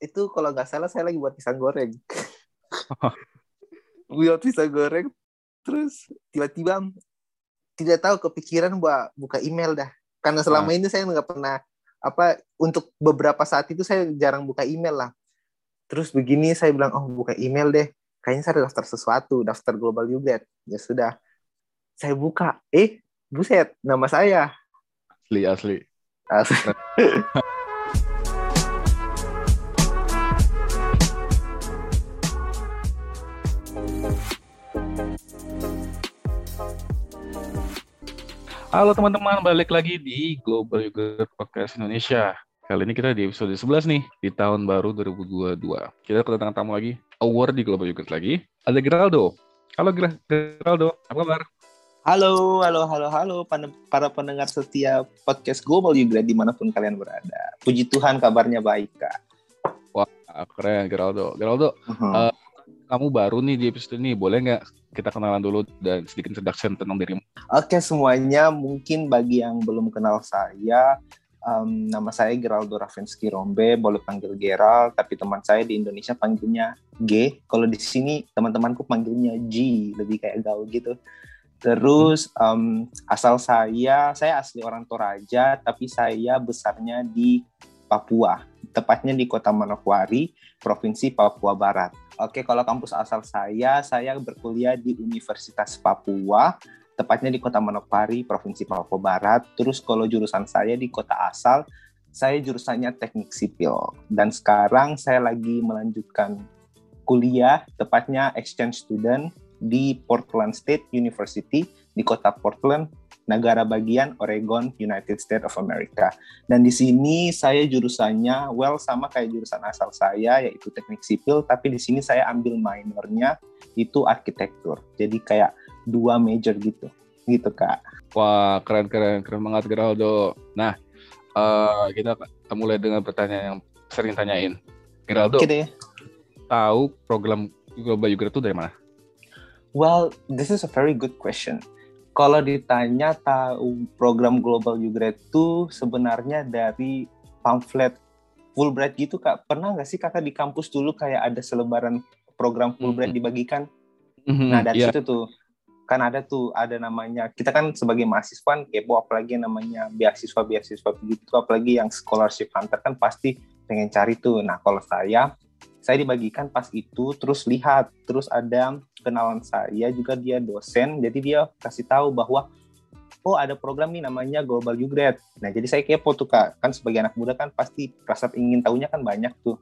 itu kalau nggak salah saya lagi buat pisang goreng. buat pisang goreng, terus tiba-tiba tidak tahu kepikiran buat buka email dah. Karena selama nah. ini saya nggak pernah apa untuk beberapa saat itu saya jarang buka email lah. Terus begini saya bilang oh buka email deh. Kayaknya saya daftar sesuatu, daftar global juga. Ya sudah. Saya buka, eh buset, nama saya. Asli asli. Asli. Halo teman-teman, balik lagi di Global Yogurt Podcast Indonesia. Kali ini kita di episode 11 nih, di tahun baru 2022. Kita kedatangan tamu lagi, award di Global Yogurt lagi. Ada Geraldo. Halo Geraldo, apa kabar? Halo, halo, halo, halo para pendengar setia podcast Global Yogurt di mana pun kalian berada. Puji Tuhan kabarnya baik, Kak. Wah, keren Geraldo. Geraldo, uh -huh. uh, kamu baru nih di episode ini, boleh nggak kita kenalan dulu dan sedikit introduction tentang dirimu? Oke semuanya, mungkin bagi yang belum kenal saya, um, nama saya Geraldo Ravensky Rombe, boleh panggil Geral, tapi teman saya di Indonesia panggilnya G. Kalau di sini teman-temanku panggilnya G, lebih kayak gaul gitu. Terus um, asal saya, saya asli orang Toraja, tapi saya besarnya di Papua, tepatnya di kota Manokwari, provinsi Papua Barat. Oke, kalau kampus asal saya, saya berkuliah di Universitas Papua, tepatnya di Kota Manokwari, Provinsi Papua Barat. Terus kalau jurusan saya di kota asal, saya jurusannya Teknik Sipil. Dan sekarang saya lagi melanjutkan kuliah, tepatnya exchange student di Portland State University di kota Portland, negara bagian Oregon, United States of America. Dan di sini saya jurusannya, well sama kayak jurusan asal saya, yaitu teknik sipil, tapi di sini saya ambil minornya itu arsitektur. Jadi kayak dua major gitu, gitu kak. Wah keren keren keren banget Geraldo. Nah uh, kita mulai dengan pertanyaan yang sering tanyain. Geraldo, gitu ya. tahu program Global User itu dari mana? Well, this is a very good question kalau ditanya tahu program Global Ugrade itu sebenarnya dari pamflet Fulbright gitu kak pernah nggak sih kakak di kampus dulu kayak ada selebaran program Fulbright mm-hmm. dibagikan mm-hmm, nah dari yeah. situ tuh kan ada tuh ada namanya kita kan sebagai mahasiswa kan kepo apalagi yang namanya beasiswa beasiswa begitu apalagi yang scholarship hunter kan pasti pengen cari tuh nah kalau saya saya dibagikan pas itu terus lihat terus ada kenalan saya juga dia dosen. Jadi dia kasih tahu bahwa oh ada program nih namanya Global Ugrade nah jadi saya kepo tuh kak. Kan sebagai anak muda kan pasti rasa ingin tahunya kan banyak tuh.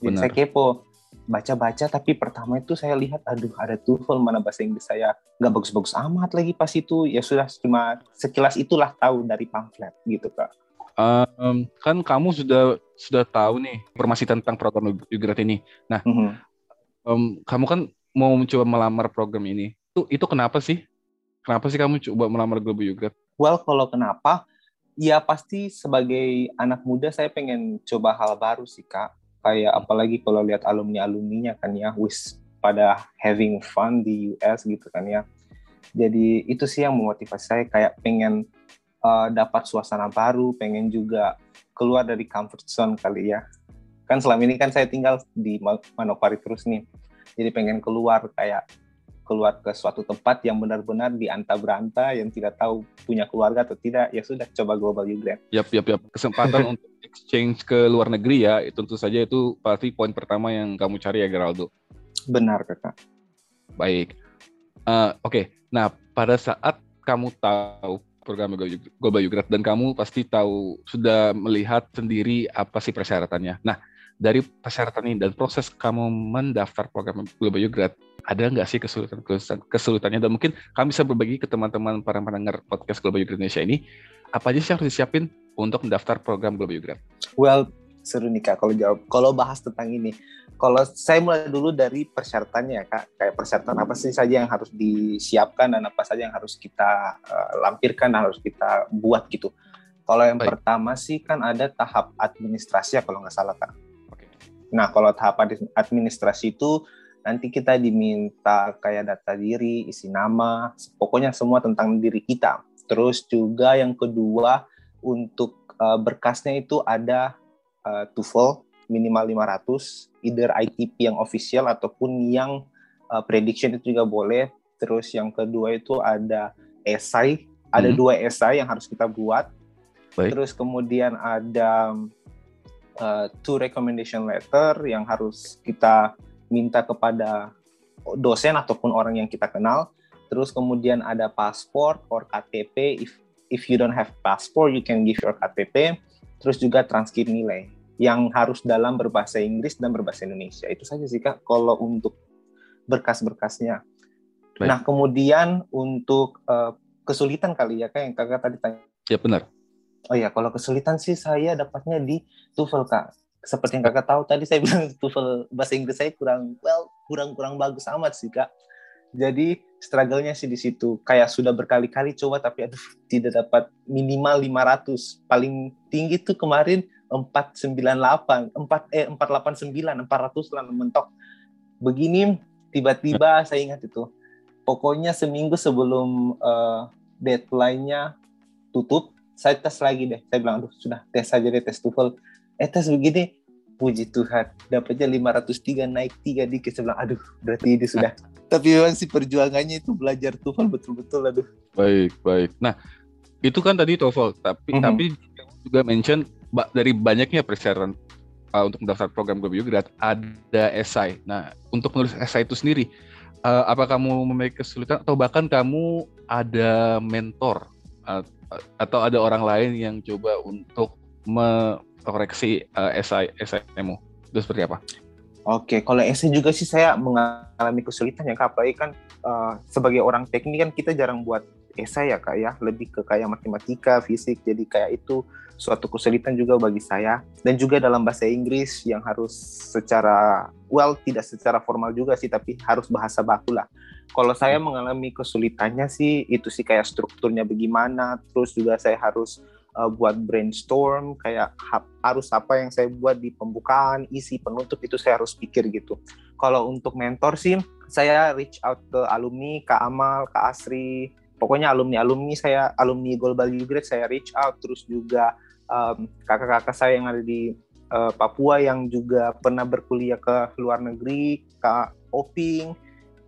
Jadi Benar. saya kepo. Baca-baca tapi pertama itu saya lihat aduh ada TOEFL mana bahasa Inggris saya nggak bagus-bagus amat lagi pas itu. Ya sudah cuma sekilas itulah tahu dari pamflet gitu kak. Um, kan kamu sudah sudah tahu nih informasi tentang program Ugrad ini. Nah, mm -hmm. um, kamu kan mau mencoba melamar program ini. Itu itu kenapa sih? Kenapa sih kamu coba melamar Global Ugrad? Well, kalau kenapa? Ya pasti sebagai anak muda saya pengen coba hal baru sih kak. Kayak apalagi kalau lihat alumni-alumninya kan ya, wis pada having fun di US gitu kan ya. Jadi itu sih yang memotivasi saya kayak pengen uh, dapat suasana baru, pengen juga keluar dari comfort zone kali ya. Kan selama ini kan saya tinggal di Manokwari terus nih. Jadi pengen keluar kayak keluar ke suatu tempat yang benar-benar di anta beranta yang tidak tahu punya keluarga atau tidak ya sudah coba global juga. Yap yap yap kesempatan untuk exchange ke luar negeri ya itu tentu saja itu pasti poin pertama yang kamu cari ya Geraldo. Benar kakak. Baik. Uh, Oke, okay. nah pada saat kamu tahu program Global Ugrad dan kamu pasti tahu sudah melihat sendiri apa sih persyaratannya. Nah, dari persyaratan ini dan proses kamu mendaftar program Global Ugrad, ada nggak sih kesulitan, kesulitan kesulitannya dan mungkin kami bisa berbagi ke teman-teman para pendengar podcast Global Ugrad Indonesia ini apa aja sih yang harus disiapin untuk mendaftar program Global Ugrad? Well, seru nih kak kalau jawab kalau bahas tentang ini kalau saya mulai dulu dari persyaratannya ya kak kayak persyaratan apa sih saja yang harus disiapkan dan apa saja yang harus kita uh, lampirkan dan harus kita buat gitu kalau yang Baik. pertama sih kan ada tahap administrasi ya kalau nggak salah kak. Nah kalau tahap administrasi itu nanti kita diminta kayak data diri isi nama pokoknya semua tentang diri kita terus juga yang kedua untuk uh, berkasnya itu ada uh, TOEFL minimal 500, either ITP yang official ataupun yang uh, prediction itu juga boleh. Terus yang kedua itu ada esai, ada hmm. dua esai yang harus kita buat. Baik. Terus kemudian ada uh, two recommendation letter yang harus kita minta kepada dosen ataupun orang yang kita kenal. Terus kemudian ada paspor or KTP. If if you don't have passport, you can give your KTP. Terus juga transkrip nilai yang harus dalam berbahasa Inggris dan berbahasa Indonesia. Itu saja sih kak. Kalau untuk berkas-berkasnya. Nah kemudian untuk uh, kesulitan kali ya kak yang kakak tadi tanya. Ya benar. Oh ya, kalau kesulitan sih saya dapatnya di TOEFL kak. Seperti yang kakak tahu tadi saya bilang TOEFL bahasa Inggris saya kurang well kurang kurang bagus amat sih kak. Jadi struggle-nya sih di situ. Kayak sudah berkali-kali coba tapi aduh tidak dapat minimal 500. Paling tinggi tuh kemarin 498, 4 eh 489, 400 lah mentok. Begini tiba-tiba saya ingat itu. Pokoknya seminggu sebelum uh, deadline-nya tutup, saya tes lagi deh. Saya bilang aduh sudah tes saja deh tes TOEFL. Eh tes begini. Puji Tuhan dapatnya 503 naik tiga dikit. Saya bilang aduh berarti ini sudah. Tapi memang si perjuangannya itu belajar TOEFL betul-betul aduh. Baik baik. Nah itu kan tadi TOEFL tapi mm -hmm. tapi juga mention dari banyaknya persyaratan uh, untuk mendaftar program Global Grad ada esai. Nah, untuk menulis esai itu sendiri, uh, apa kamu memiliki kesulitan atau bahkan kamu ada mentor uh, atau ada orang lain yang coba untuk mengoreksi uh, esai esaimu itu seperti apa? Oke, kalau esai juga sih saya mengalami kesulitan ya kak, apalagi kan uh, sebagai orang teknik kan kita jarang buat esai ya kak ya, lebih ke kayak matematika, fisik, jadi kayak itu suatu kesulitan juga bagi saya. Dan juga dalam bahasa Inggris yang harus secara well tidak secara formal juga sih tapi harus bahasa baku lah. Kalau saya mengalami kesulitannya sih itu sih kayak strukturnya bagaimana, terus juga saya harus uh, buat brainstorm kayak harus apa yang saya buat di pembukaan, isi penutup itu saya harus pikir gitu. Kalau untuk mentor sih saya reach out ke alumni, Kak Amal, Kak Asri, pokoknya alumni-alumni saya alumni Global Grade saya reach out terus juga um, kakak-kakak saya yang ada di uh, Papua yang juga pernah berkuliah ke luar negeri, Kak Oping,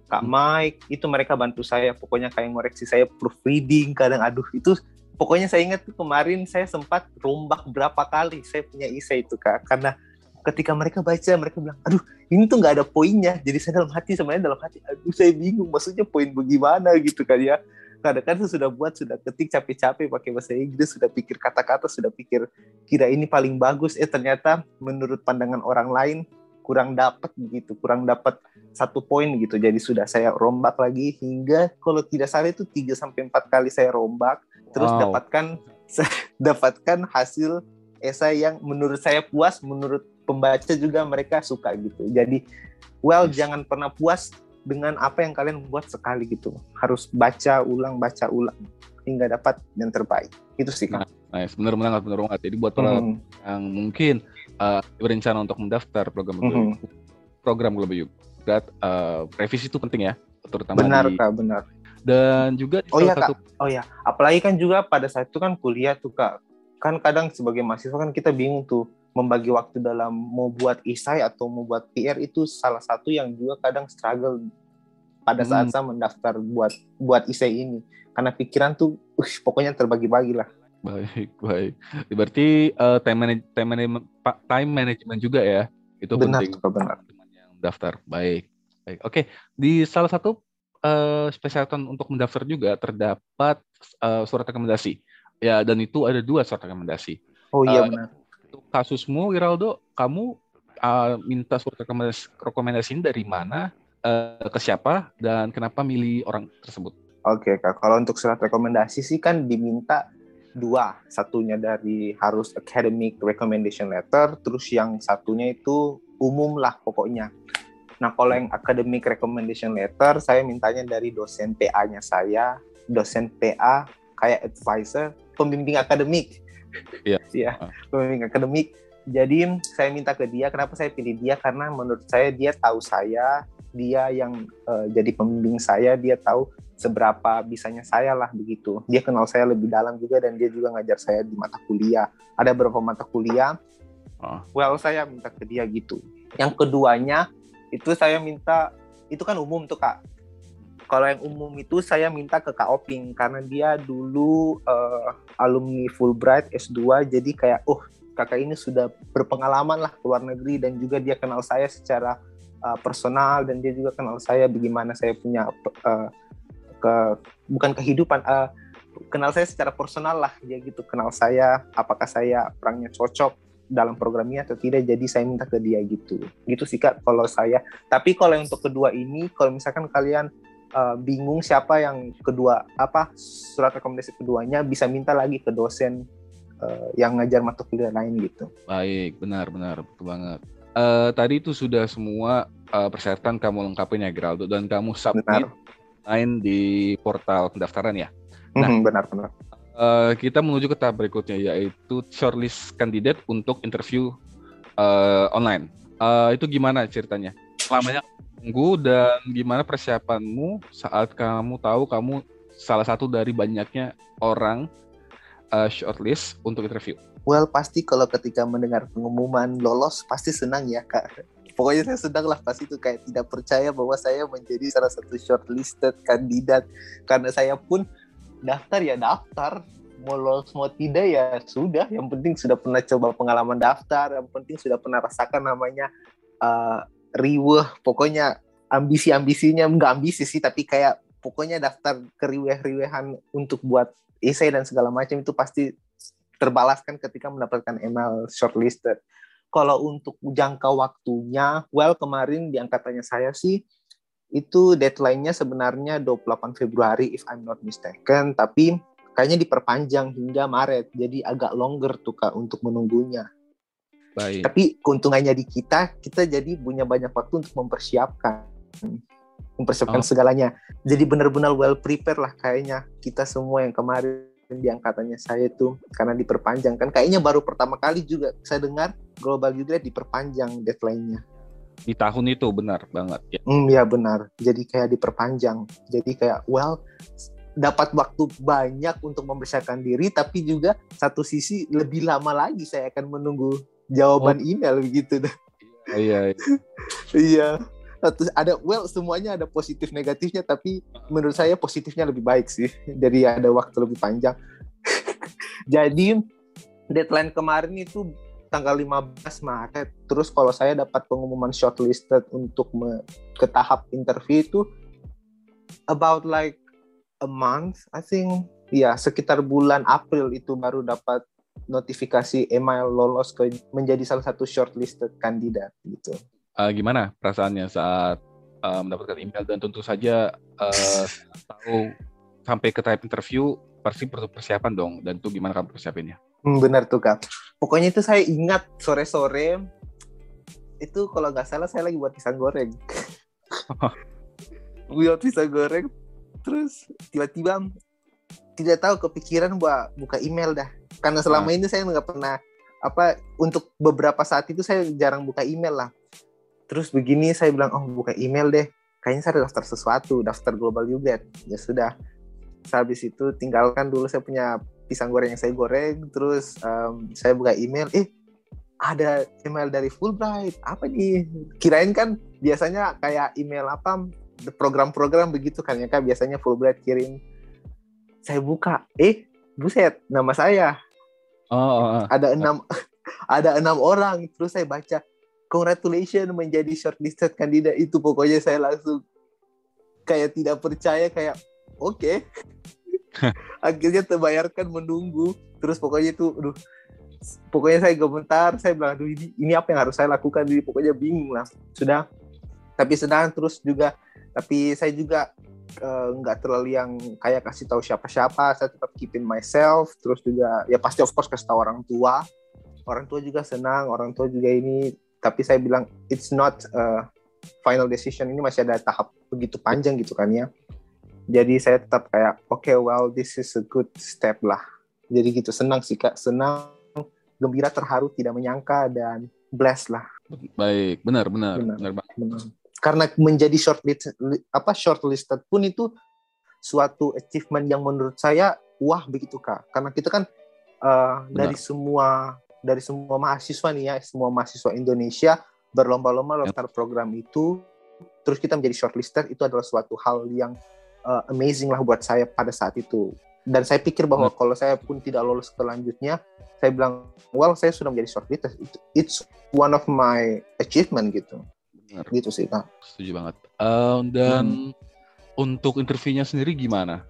Kak hmm. Mike itu mereka bantu saya pokoknya kayak ngoreksi saya proofreading kadang aduh itu pokoknya saya ingat tuh kemarin saya sempat rombak berapa kali saya punya isai itu kak. Karena ketika mereka baca mereka bilang aduh ini tuh nggak ada poinnya. Jadi saya dalam hati sebenarnya dalam hati aduh saya bingung maksudnya poin bagaimana gitu kan ya kadang-kadang saya sudah buat sudah ketik capek-capek pakai bahasa Inggris sudah pikir kata-kata sudah pikir kira ini paling bagus eh ternyata menurut pandangan orang lain kurang dapat begitu, kurang dapat satu poin gitu. Jadi sudah saya rombak lagi hingga kalau tidak salah itu 3 sampai empat kali saya rombak terus wow. dapatkan dapatkan hasil esai yang menurut saya puas, menurut pembaca juga mereka suka gitu. Jadi well yes. jangan pernah puas dengan apa yang kalian buat sekali gitu. Harus baca ulang, baca ulang hingga dapat yang terbaik. Itu sih kan. Nice, benar benar benar banget. Jadi buat para hmm. yang mungkin uh, berencana untuk mendaftar program mm -hmm. program Global Youth, uh, revisi itu penting ya, terutama benar di, kak benar. Dan juga oh ya satu... kak, oh ya, apalagi kan juga pada saat itu kan kuliah tuh kak, kan kadang sebagai mahasiswa kan kita bingung tuh membagi waktu dalam mau buat isai atau mau buat PR itu salah satu yang juga kadang struggle pada saat hmm. saya mendaftar buat buat isai ini karena pikiran tuh uh, pokoknya terbagi-bagi lah Baik, baik. Berarti uh, time, manage, time, management, time management juga ya, itu benar, penting. Benar, yang daftar. Baik, baik. Oke, di salah satu uh, spesialitas untuk mendaftar juga terdapat uh, surat rekomendasi. Ya, dan itu ada dua surat rekomendasi. Oh iya uh, benar. Untuk kasusmu, Wiraldo, kamu uh, minta surat rekomendasi, rekomendasi dari mana, uh, ke siapa, dan kenapa milih orang tersebut? Oke, Kak. Kalau untuk surat rekomendasi sih kan diminta dua satunya dari harus academic recommendation letter terus yang satunya itu umum lah pokoknya nah kalau yang academic recommendation letter saya mintanya dari dosen PA-nya saya dosen PA kayak advisor pembimbing akademik iya yeah. ya pembimbing akademik jadi saya minta ke dia kenapa saya pilih dia karena menurut saya dia tahu saya dia yang uh, jadi pembimbing saya dia tahu seberapa bisanya saya lah begitu. Dia kenal saya lebih dalam juga dan dia juga ngajar saya di mata kuliah. Ada beberapa mata kuliah oh. well saya minta ke dia gitu yang keduanya itu saya minta itu kan umum tuh kak kalau yang umum itu saya minta ke Kak Oping karena dia dulu uh, alumni Fulbright S2 jadi kayak oh kakak ini sudah berpengalaman lah ke luar negeri dan juga dia kenal saya secara uh, personal dan dia juga kenal saya bagaimana saya punya uh, ke bukan kehidupan uh, kenal saya secara personal lah dia gitu kenal saya apakah saya orangnya cocok dalam programnya atau tidak jadi saya minta ke dia gitu. Gitu sih kak kalau saya. Tapi kalau yang untuk kedua ini kalau misalkan kalian uh, bingung siapa yang kedua apa surat rekomendasi keduanya bisa minta lagi ke dosen uh, yang ngajar mata kuliah lain gitu. Baik, benar benar betul banget. Uh, tadi itu sudah semua uh, persyaratan kamu lengkapin ya Geraldo dan kamu submit lain di portal pendaftaran ya. Nah, hmm, benar benar. Uh, kita menuju ke tahap berikutnya yaitu shortlist kandidat untuk interview uh, online. Uh, itu gimana ceritanya? Lamanya tunggu dan gimana persiapanmu saat kamu tahu kamu salah satu dari banyaknya orang uh, shortlist untuk interview? Well, pasti kalau ketika mendengar pengumuman lolos pasti senang ya kak. Pokoknya saya senang lah pasti itu kayak tidak percaya bahwa saya menjadi salah satu shortlisted kandidat karena saya pun daftar ya daftar mau lolos mau tidak ya sudah yang penting sudah pernah coba pengalaman daftar yang penting sudah pernah rasakan namanya uh, riweh pokoknya ambisi-ambisinya enggak ambisi sih tapi kayak pokoknya daftar keriweh-riwehan untuk buat esai dan segala macam itu pasti terbalaskan ketika mendapatkan email shortlisted. Kalau untuk jangka waktunya, well kemarin di angkatannya saya sih itu deadline-nya sebenarnya 28 Februari if I'm not mistaken, tapi kayaknya diperpanjang hingga Maret, jadi agak longer tuh Kak untuk menunggunya. Baik. Tapi keuntungannya di kita, kita jadi punya banyak waktu untuk mempersiapkan, mempersiapkan oh. segalanya. Jadi benar-benar well prepared lah kayaknya kita semua yang kemarin di angkatannya saya itu karena diperpanjang kan kayaknya baru pertama kali juga saya dengar global juga diperpanjang deadline-nya di tahun itu benar banget ya. Hmm, ya benar. Jadi kayak diperpanjang. Jadi kayak well dapat waktu banyak untuk mempersiapkan diri tapi juga satu sisi lebih lama lagi saya akan menunggu jawaban oh. email begitu dah. Iya. Iya. iya. Terus ada well semuanya ada positif negatifnya tapi menurut saya positifnya lebih baik sih dari ada waktu lebih panjang. Jadi deadline kemarin itu tanggal 15 Maret. Terus kalau saya dapat pengumuman shortlisted untuk ke tahap interview itu about like a month, I think. Ya, sekitar bulan April itu baru dapat notifikasi email lolos ke menjadi salah satu shortlisted kandidat gitu. Uh, gimana perasaannya saat uh, mendapatkan email dan tentu saja uh, tahu sampai ke tahap interview pasti perlu persiapan dong dan tuh gimana kamu persiapinnya? Hmm, benar tuh kak. Pokoknya itu saya ingat sore-sore itu kalau nggak salah saya lagi buat pisang goreng. buat pisang goreng terus tiba-tiba tidak tahu kepikiran buat buka email dah. Karena selama nah. ini saya nggak pernah apa untuk beberapa saat itu saya jarang buka email lah. Terus begini saya bilang oh buka email deh. Kayaknya saya daftar sesuatu daftar global juga. Ya sudah. Habis itu tinggalkan dulu saya punya pisang goreng yang saya goreng terus um, saya buka email eh ada email dari Fulbright. Apa nih kirain kan biasanya kayak email apa program-program begitu kan ya kan biasanya Fulbright kirim saya buka. Eh buset nama saya. Oh, oh, oh. Ada enam ada enam orang. Terus saya baca congratulations menjadi shortlisted kandidat. Itu pokoknya saya langsung kayak tidak percaya kayak oke. Okay. akhirnya terbayarkan menunggu. Terus pokoknya itu aduh pokoknya saya gemetar. Saya bilang aduh ini ini apa yang harus saya lakukan? Jadi pokoknya bingung lah. Sudah. Tapi sedang terus juga tapi saya juga nggak uh, terlalu yang kayak kasih tahu siapa-siapa saya tetap keeping myself terus juga ya pasti of course kasih tahu orang tua. Orang tua juga senang orang tua juga ini tapi saya bilang it's not a final decision ini masih ada tahap begitu panjang gitu kan ya. Jadi saya tetap kayak oke okay, well this is a good step lah. Jadi gitu senang sih kak. Senang gembira terharu tidak menyangka dan blessed lah. Baik benar benar. Benar, benar, benar karena menjadi shortlist apa shortlisted pun itu suatu achievement yang menurut saya wah begitu kak karena kita kan uh, dari semua dari semua mahasiswa nih ya, semua mahasiswa Indonesia berlomba-lomba daftar program itu, terus kita menjadi shortlisted itu adalah suatu hal yang uh, amazing lah buat saya pada saat itu. Dan saya pikir bahwa kalau saya pun tidak lolos ke selanjutnya, saya bilang, well saya sudah menjadi shortlisted. It's one of my achievement gitu. Benar. Gitu sih kak. Setuju banget. Uh, dan hmm. untuk interviewnya sendiri gimana?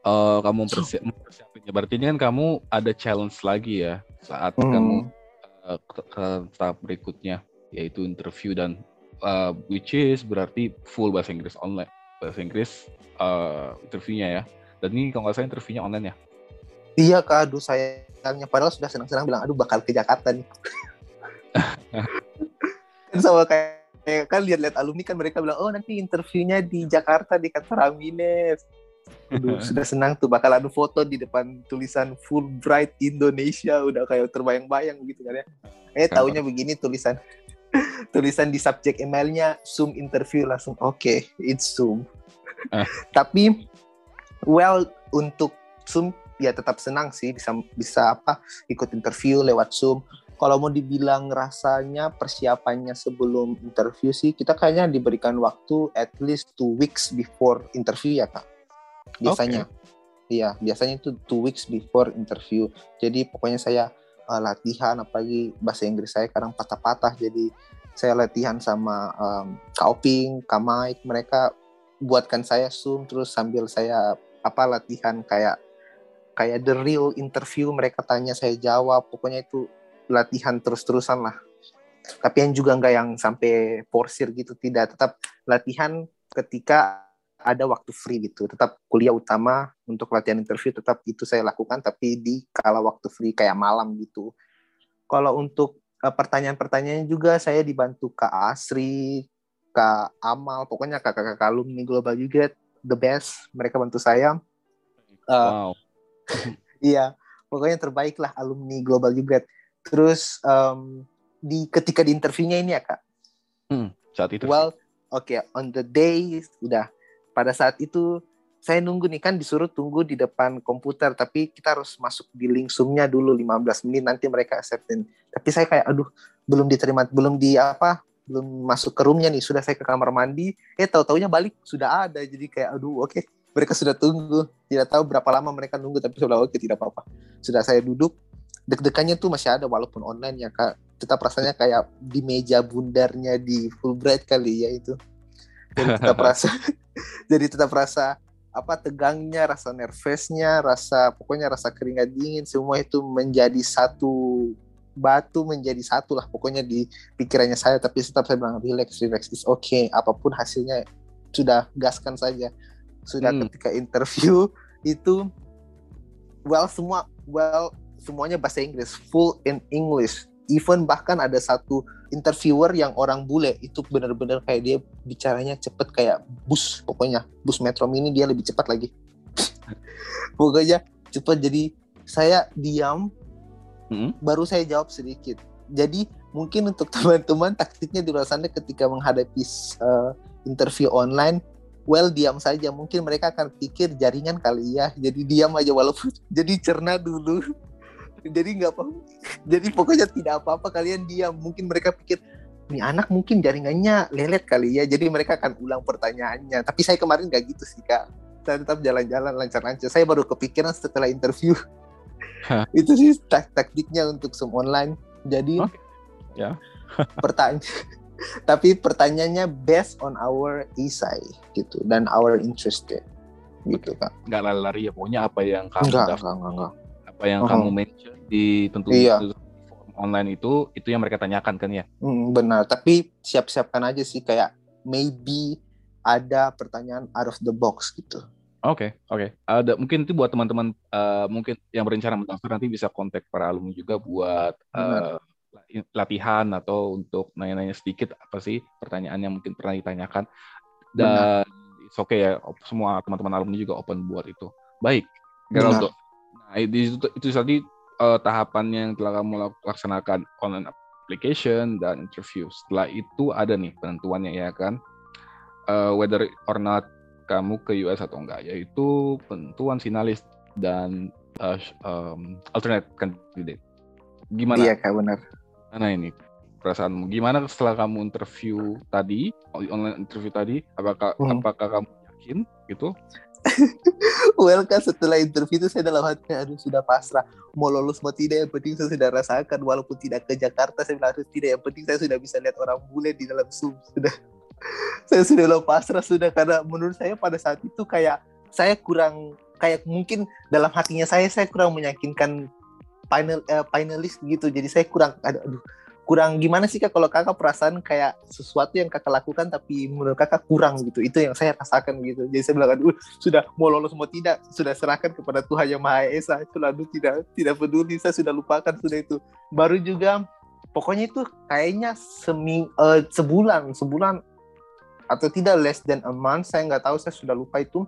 Uh, kamu mempersiapinnya. Berarti ini kan kamu ada challenge lagi ya saat hmm. kamu uh, ke, ke tahap berikutnya yaitu interview dan uh, which is berarti full bahasa Inggris online bahasa Inggris uh, interviewnya ya dan ini kalau nggak salah interviewnya online ya iya kak aduh sayangnya padahal sudah senang-senang bilang aduh bakal ke Jakarta nih sama kayak kan lihat-lihat alumni kan mereka bilang oh nanti interviewnya di Jakarta di kantor Amines Aduh, sudah senang tuh bakal ada foto di depan tulisan Fulbright Indonesia udah kayak terbayang-bayang gitu kan ya. Eh tahunya begini tulisan tulisan di subjek emailnya Zoom interview langsung oke okay, it's Zoom. Uh. Tapi well untuk Zoom ya tetap senang sih bisa bisa apa ikut interview lewat Zoom. Kalau mau dibilang rasanya persiapannya sebelum interview sih kita kayaknya diberikan waktu at least two weeks before interview ya kak biasanya. Iya, okay. biasanya itu two weeks before interview. Jadi pokoknya saya uh, latihan, apalagi bahasa Inggris saya kadang patah-patah. Jadi saya latihan sama um, Kak Oping, Kak Mike, mereka buatkan saya Zoom terus sambil saya apa latihan kayak kayak the real interview mereka tanya saya jawab pokoknya itu latihan terus-terusan lah tapi yang juga enggak yang sampai porsir gitu tidak tetap latihan ketika ada waktu free gitu. Tetap kuliah utama untuk latihan interview tetap itu saya lakukan tapi di kala waktu free kayak malam gitu. Kalau untuk uh, pertanyaan-pertanyaan juga saya dibantu Kak Asri, Kak Amal, pokoknya kakak-kakak alumni Global juga the best. Mereka bantu saya. Uh, wow. iya, pokoknya terbaik lah alumni Global juga. Terus um, di ketika di interviewnya ini ya Kak. Hmm, saat itu. Well, oke, okay, on the day sudah pada saat itu saya nunggu nih kan disuruh tunggu di depan komputer tapi kita harus masuk di link Zoom-nya dulu 15 menit nanti mereka acceptin. Tapi saya kayak aduh belum diterima belum di apa belum masuk ke roomnya nih sudah saya ke kamar mandi eh tahu taunya balik sudah ada jadi kayak aduh oke okay. mereka sudah tunggu tidak tahu berapa lama mereka nunggu tapi sudah oke okay, tidak apa-apa sudah saya duduk deg-degannya tuh masih ada walaupun online ya kak. Tetap rasanya kayak di meja bundarnya di Fulbright kali ya itu. Jadi tetap rasa jadi tetap rasa apa tegangnya rasa nervousnya rasa pokoknya rasa keringat dingin semua itu menjadi satu batu menjadi satu lah pokoknya di pikirannya saya. Tapi tetap saya bilang relax relax is okay. Apa pun hasilnya sudah gaskan saja. Sudah hmm. ketika interview itu well semua well semuanya bahasa Inggris full in English. Even bahkan ada satu interviewer yang orang bule itu benar-benar kayak dia bicaranya cepet kayak bus pokoknya. Bus metro mini dia lebih cepat lagi. Pokoknya cepat jadi saya diam. Hmm? baru saya jawab sedikit. Jadi mungkin untuk teman-teman taktiknya di luar sana ketika menghadapi uh, interview online well diam saja. Mungkin mereka akan pikir jaringan kali ya. Jadi diam aja walaupun jadi cerna dulu jadi nggak apa jadi pokoknya tidak apa-apa. Kalian diam. Mungkin mereka pikir ini anak mungkin jaringannya lelet kali ya. Jadi mereka akan ulang pertanyaannya. Tapi saya kemarin nggak gitu sih kak. Saya tetap jalan-jalan lancar-lancar. Saya baru kepikiran setelah interview. Itu sih tak taktiknya untuk Zoom online. Jadi okay. ya. pertanyaan tapi pertanyaannya based on our isai gitu dan our interest gitu kak. Nggak lari-lari ya pokoknya apa yang kamu enggak, enggak, enggak, enggak apa yang uh-huh. kamu mention di tentu iya. form online itu itu yang mereka tanyakan kan ya hmm, benar tapi siap-siapkan aja sih kayak maybe ada pertanyaan out of the box gitu Oke, okay, oke. Okay. Ada mungkin itu buat teman-teman uh, mungkin yang berencana mendaftar nanti bisa kontak para alumni juga buat uh, latihan atau untuk nanya-nanya sedikit apa sih pertanyaan yang mungkin pernah ditanyakan. Dan Benar. it's okay ya, semua teman-teman alumni juga open buat itu. Baik, Geraldo. Nah, itu, itu tadi uh, tahapan yang telah kamu laksanakan online application dan interview. Setelah itu ada nih penentuannya ya kan, uh, whether or not kamu ke US atau enggak, yaitu penentuan finalis dan uh, um, alternate candidate. Gimana? Iya kak benar. Mana ini perasaanmu? Gimana setelah kamu interview tadi, online interview tadi? Apakah hmm. apakah kamu yakin gitu? well kan setelah interview itu saya dalam hati aduh sudah pasrah. Mau lolos mau tidak yang penting saya sudah rasakan. Walaupun tidak ke Jakarta saya bilang tidak yang penting saya sudah bisa lihat orang bule di dalam Zoom. Sudah. Saya sudah lo pasrah sudah. Karena menurut saya pada saat itu kayak saya kurang kayak mungkin dalam hatinya saya saya kurang meyakinkan final finalis gitu. Jadi saya kurang aduh kurang gimana sih kak kalau kakak perasaan kayak sesuatu yang kakak lakukan tapi menurut kakak kurang gitu? Itu yang saya rasakan gitu. Jadi saya bilang aduh sudah mau lolos mau tidak sudah serahkan kepada Tuhan yang Maha Esa. Itu lalu tidak tidak peduli saya sudah lupakan sudah itu. Baru juga pokoknya itu kayaknya semi uh, sebulan sebulan atau tidak less than a month saya nggak tahu saya sudah lupa itu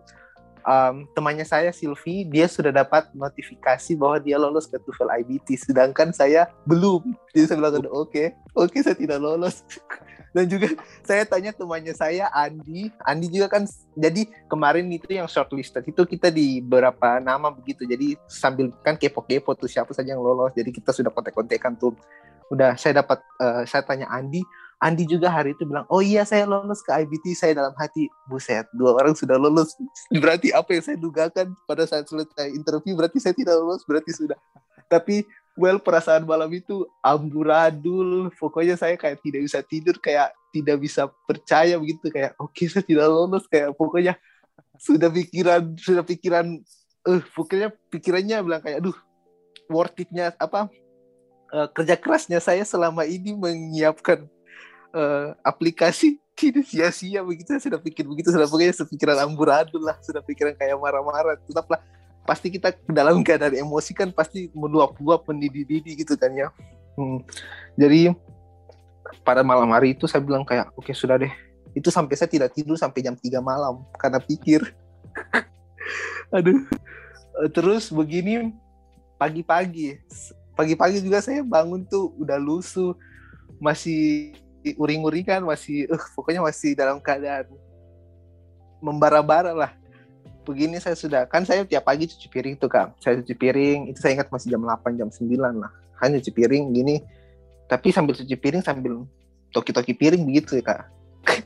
um, temannya saya Silvi dia sudah dapat notifikasi bahwa dia lolos ke TOEFL IBT sedangkan saya belum. Jadi saya bilang oke okay, oke okay, saya tidak lolos. Dan juga saya tanya temannya saya Andi. Andi juga kan jadi kemarin itu yang shortlisted itu kita di beberapa nama begitu. Jadi sambil kan kepo-kepo tuh siapa saja yang lolos. Jadi kita sudah kontek-kontekan tuh. Udah saya dapat uh, saya tanya Andi Andi juga hari itu bilang, oh iya saya lolos ke IBT, saya dalam hati, buset, dua orang sudah lolos. Berarti apa yang saya dugakan pada saat selesai interview, berarti saya tidak lolos, berarti sudah. Tapi, well, perasaan malam itu amburadul, pokoknya saya kayak tidak bisa tidur, kayak tidak bisa percaya begitu, kayak oke okay, saya tidak lolos, kayak pokoknya sudah pikiran, sudah pikiran, eh, uh, pokoknya pikirannya bilang kayak, aduh, worth it-nya, apa, uh, kerja kerasnya saya selama ini menyiapkan uh, aplikasi tidak sia-sia. Begitu saya sudah pikir begitu sudah pokoknya sepikiran amburadul lah sudah pikiran kayak marah-marah. Tetaplah pasti kita dalam keadaan emosi kan pasti meluap-luap mendidih-didih gitu kan ya. Hmm. jadi pada malam hari itu saya bilang kayak oke okay, sudah deh. Itu sampai saya tidak tidur sampai jam 3 malam karena pikir. Aduh. Eh, terus begini pagi-pagi. Pagi-pagi juga saya bangun tuh udah lusuh masih uring-uring kan masih uh, pokoknya masih dalam keadaan membara-bara lah. Begini saya sudah kan saya tiap pagi cuci piring tuh kak saya cuci piring itu saya ingat masih jam 8 jam 9 lah. Hanya cuci piring gini tapi sambil cuci piring sambil toki-toki piring begitu ya kak.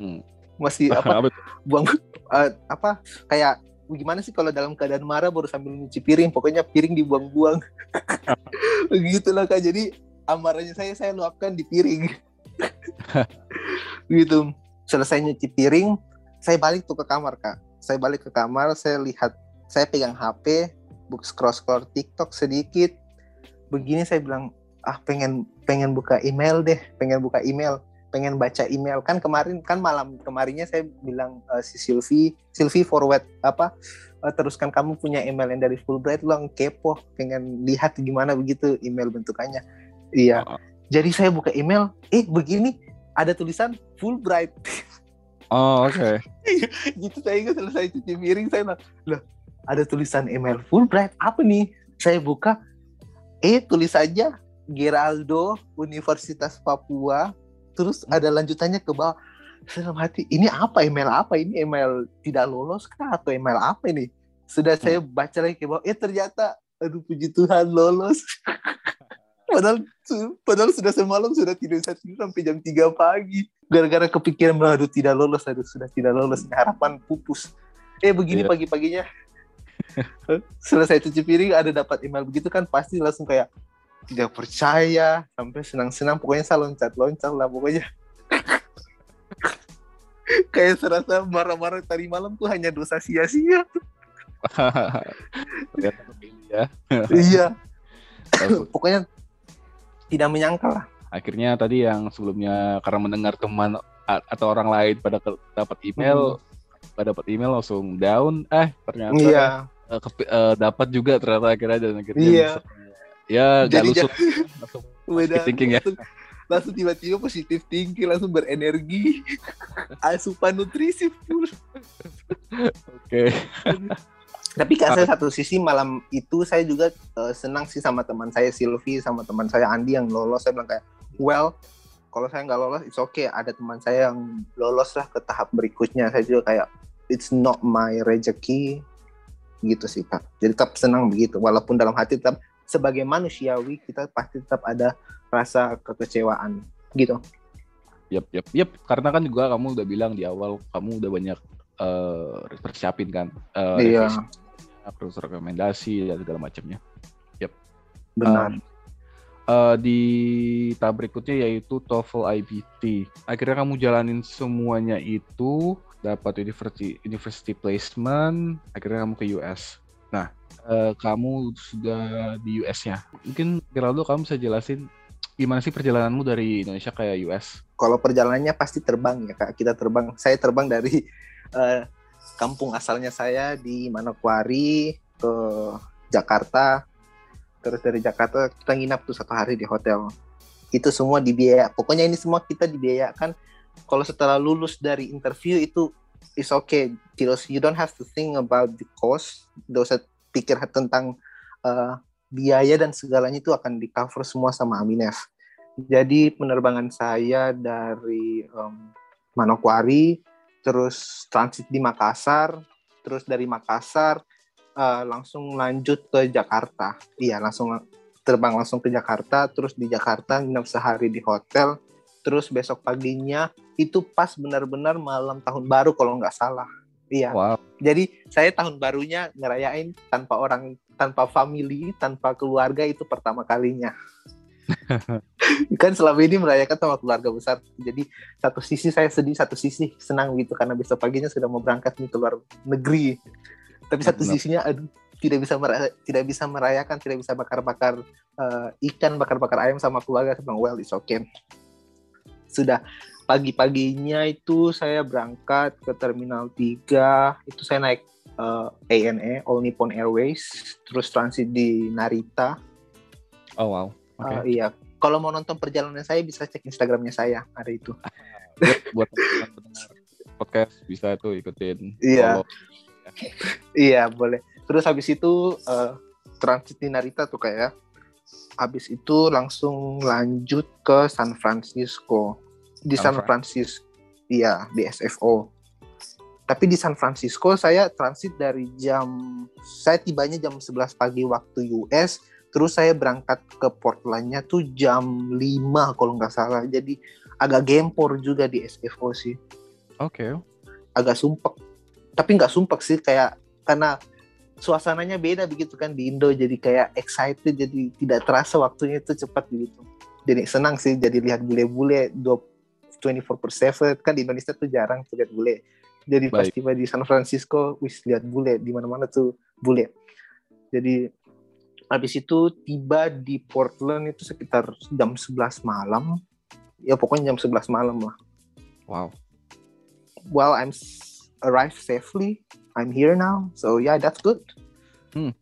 Hmm. masih apa buang uh, apa kayak gimana sih kalau dalam keadaan marah baru sambil cuci piring pokoknya piring dibuang-buang. Begitulah kak. Jadi amarahnya saya saya luapkan di piring gitu. Selesai nyuci piring saya balik tuh ke kamar kak. Saya balik ke kamar saya lihat saya pegang HP book scroll scroll TikTok sedikit. Begini saya bilang ah pengen pengen buka email deh pengen buka email pengen baca email. Kan kemarin kan malam kemarinnya saya bilang uh, si Silvi Silvi forward apa uh, teruskan kamu punya email yang dari Fulbright lo kepo pengen lihat gimana begitu email bentukannya. Iya. Oh. Jadi saya buka email eh begini ada tulisan Fulbright. Oh oke. Okay. gitu saya ingat selesai cuci piring saya lah, ada tulisan email Fulbright apa nih? Saya buka, eh tulis saja Geraldo Universitas Papua. Terus ada lanjutannya ke bawah. Dalam hati ini apa email apa ini email tidak lolos kah atau email apa ini? Sudah saya hmm. baca lagi ke bawah, eh ternyata aduh puji Tuhan lolos. padahal padahal sudah semalam sudah tidur saya tidur sampai jam 3 pagi. Gara-gara kepikiran aduh tidak lolos aduh sudah tidak lolos harapan pupus. Eh begini yeah. pagi-paginya. Selesai cuci piring ada dapat email. Begitu kan pasti langsung kayak tidak percaya sampai senang-senang. Pokoknya saya loncat-loncat lah pokoknya. Kayak serasa marah-marah tadi malam tuh hanya dosa sia-sia. Ya. iya. Pokoknya tidak menyangka lah. Akhirnya tadi yang sebelumnya karena mendengar teman atau orang lain pada dapat email, hmm. pada dapat email langsung down, eh ternyata iya. uh, uh, dapat juga ternyata akhirnya dan akhirnya iya. bisa, ya gak lusuk langsung thinking ya. Langsung, tiba-tiba positif thinking, langsung berenergi, asupan nutrisi full. Oke. Tapi kan saya satu sisi malam itu saya juga uh, senang sih sama teman saya Silvi sama teman saya Andi yang lolos. Saya bilang kayak, well, kalau saya nggak lolos, it's okay. Ada teman saya yang lolos lah ke tahap berikutnya. Saya juga kayak, it's not my rezeki gitu sih kak. Jadi tetap senang begitu. Walaupun dalam hati tetap sebagai manusiawi kita pasti tetap ada rasa kekecewaan gitu. Yap, yap, yap. Karena kan juga kamu udah bilang di awal kamu udah banyak uh, persiapin kan. Uh, iya. Terus rekomendasi dan segala macamnya. Yap. Benar. Um, uh, di tahap berikutnya yaitu TOEFL IBT. Akhirnya kamu jalanin semuanya itu, dapat university university placement, akhirnya kamu ke US. Nah, uh, kamu sudah di US-nya. Mungkin Geraldo kamu bisa jelasin gimana sih perjalananmu dari Indonesia ke US? Kalau perjalanannya pasti terbang ya kak. Kita terbang. Saya terbang dari uh, kampung asalnya saya di Manokwari ke Jakarta. Terus dari Jakarta kita nginap tuh satu hari di hotel. Itu semua dibiaya. Pokoknya ini semua kita dibiayakan. Kalau setelah lulus dari interview itu is okay. You don't have to think about the cost. Tidak usah pikir tentang uh, biaya dan segalanya itu akan di cover semua sama Aminef. Jadi penerbangan saya dari um, Manokwari, terus transit di Makassar, terus dari Makassar uh, langsung lanjut ke Jakarta. Iya, langsung terbang langsung ke Jakarta, terus di Jakarta nginep sehari di hotel, terus besok paginya itu pas benar-benar malam tahun baru kalau nggak salah. Iya. Wow. Jadi saya tahun barunya ngerayain tanpa orang, tanpa family, tanpa keluarga itu pertama kalinya. Kan selama ini merayakan sama keluarga besar. Jadi satu sisi saya sedih, satu sisi senang gitu karena besok paginya sudah mau berangkat nih keluar negeri. Tapi satu Benar. sisinya aduh tidak bisa meraya, tidak bisa merayakan, tidak bisa bakar-bakar uh, ikan, bakar-bakar ayam sama keluarga. Bilang well, it's okay. Sudah pagi-paginya itu saya berangkat ke Terminal 3, itu saya naik uh, eh, ANA, All Nippon Airways, terus transit di Narita. Oh wow. Okay. Uh, eh, iya. Kalau mau nonton perjalanan saya bisa cek Instagramnya saya hari itu. buat, buat podcast bisa tuh ikutin. Iya. iya boleh. Terus habis itu uh, transit di Narita tuh kayak. Ya. Habis itu langsung lanjut ke San Francisco di San, Francisco. Iya, di SFO. Tapi di San Francisco saya transit dari jam saya tibanya jam 11 pagi waktu US, terus saya berangkat ke Portlandnya tuh jam 5 kalau nggak salah. Jadi agak gempor juga di SFO sih. Oke. Okay. Agak sumpek. Tapi nggak sumpek sih kayak karena suasananya beda begitu kan di Indo jadi kayak excited jadi tidak terasa waktunya itu cepat gitu. Jadi senang sih jadi lihat bule-bule 24 per 7 kan di Indonesia tuh jarang tuh lihat bule jadi pas tiba di San Francisco wis lihat bule di mana-mana tuh bule jadi habis itu tiba di Portland itu sekitar jam 11 malam ya pokoknya jam 11 malam lah wow well I'm arrived safely I'm here now so yeah that's good hmm.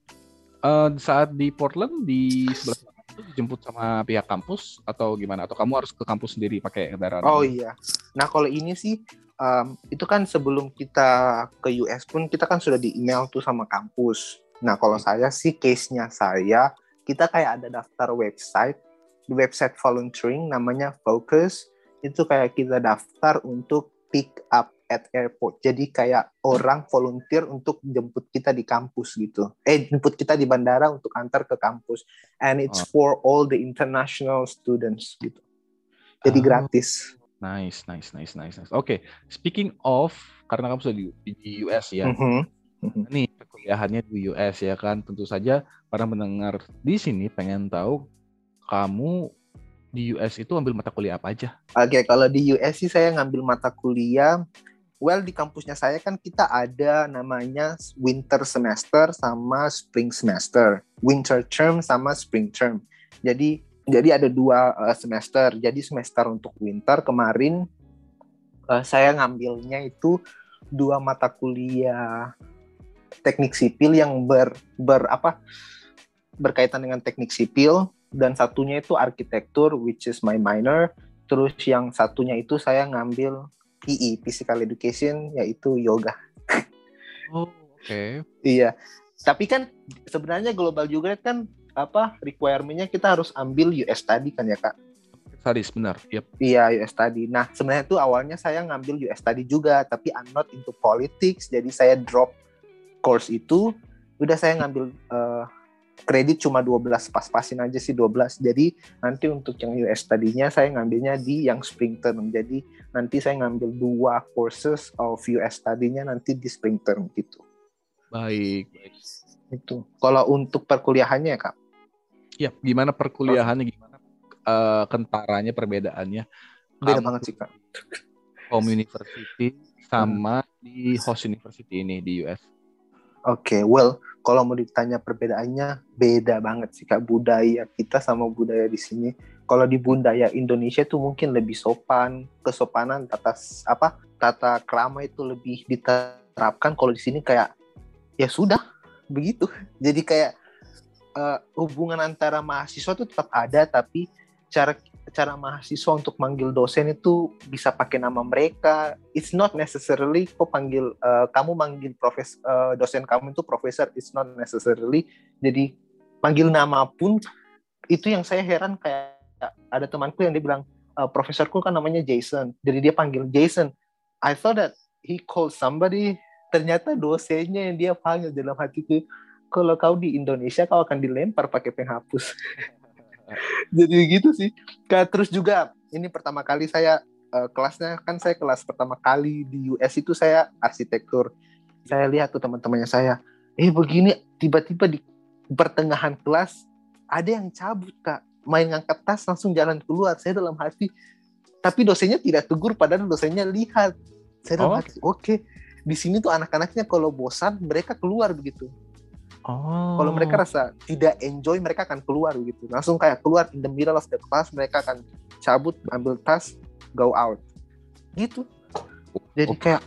uh, saat di Portland di sebelah dijemput sama pihak kampus atau gimana? Atau kamu harus ke kampus sendiri pakai kendaraan? Oh iya. Nah kalau ini sih um, itu kan sebelum kita ke US pun kita kan sudah di email tuh sama kampus. Nah kalau saya sih case-nya saya kita kayak ada daftar website di website volunteering namanya Focus itu kayak kita daftar untuk pick up at airport. Jadi kayak orang volunteer untuk jemput kita di kampus gitu. Eh jemput kita di bandara untuk antar ke kampus. And it's oh. for all the international students gitu. Jadi oh. gratis. Nice, nice, nice, nice, nice. Oke, okay. speaking of karena kamu sudah di, di US ya. Mm -hmm. Nih kuliahannya di US ya kan. Tentu saja para mendengar di sini pengen tahu kamu di US itu ambil mata kuliah apa aja? Oke, okay, kalau di US sih saya ngambil mata kuliah well di kampusnya saya kan kita ada namanya winter semester sama spring semester, winter term sama spring term. Jadi jadi ada dua uh, semester. Jadi semester untuk winter kemarin uh, saya ngambilnya itu dua mata kuliah teknik sipil yang ber, ber apa berkaitan dengan teknik sipil dan satunya itu arsitektur which is my minor terus yang satunya itu saya ngambil PE physical education yaitu yoga. Oh, oke. Okay. iya. Tapi kan sebenarnya global juga kan apa requirementnya kita harus ambil US study kan ya kak? Studies benar. Yep. Iya US study. Nah sebenarnya itu awalnya saya ngambil US study juga, tapi I'm not into politics, jadi saya drop course itu. Udah saya ngambil uh, kredit cuma 12 pas-pasin aja sih 12 jadi nanti untuk yang US tadinya saya ngambilnya di yang spring term jadi nanti saya ngambil dua courses of US tadinya nanti di spring term gitu. Baik itu kalau untuk perkuliahannya kak? Ya gimana perkuliahannya? Gimana uh, kentaranya perbedaannya? Beda banget sih kak. Home university sama hmm. di host university ini di US Oke, okay, well, kalau mau ditanya perbedaannya beda banget sih kak budaya kita sama budaya di sini. Kalau di budaya Indonesia tuh mungkin lebih sopan, kesopanan tata apa tata krama itu lebih diterapkan. Kalau di sini kayak ya sudah begitu. Jadi kayak uh, hubungan antara mahasiswa tuh tetap ada, tapi cara cara mahasiswa untuk manggil dosen itu bisa pakai nama mereka. It's not necessarily kok panggil uh, kamu manggil profes uh, dosen kamu itu profesor. It's not necessarily. Jadi panggil nama pun itu yang saya heran kayak ada temanku yang dia bilang uh, profesorku kan namanya Jason. Jadi dia panggil Jason. I thought that he called somebody. Ternyata dosennya yang dia panggil dalam hatiku. Kalau kau di Indonesia kau akan dilempar pakai penghapus. jadi gitu sih. Kak, terus juga ini pertama kali saya uh, kelasnya kan saya kelas pertama kali di US itu saya arsitektur. Saya lihat tuh teman-temannya saya eh begini tiba-tiba di pertengahan kelas ada yang cabut kak. Main ngangkat tas langsung jalan keluar. Saya dalam hati tapi dosennya tidak tegur padahal dosennya lihat. Saya dalam oh. hati oke. Okay. di sini tuh anak-anaknya kalau bosan mereka keluar begitu Oh. Kalau mereka rasa tidak enjoy, mereka akan keluar gitu. Langsung kayak keluar in the middle of the class, mereka akan cabut, ambil tas, go out. Gitu. Jadi oh. kayak,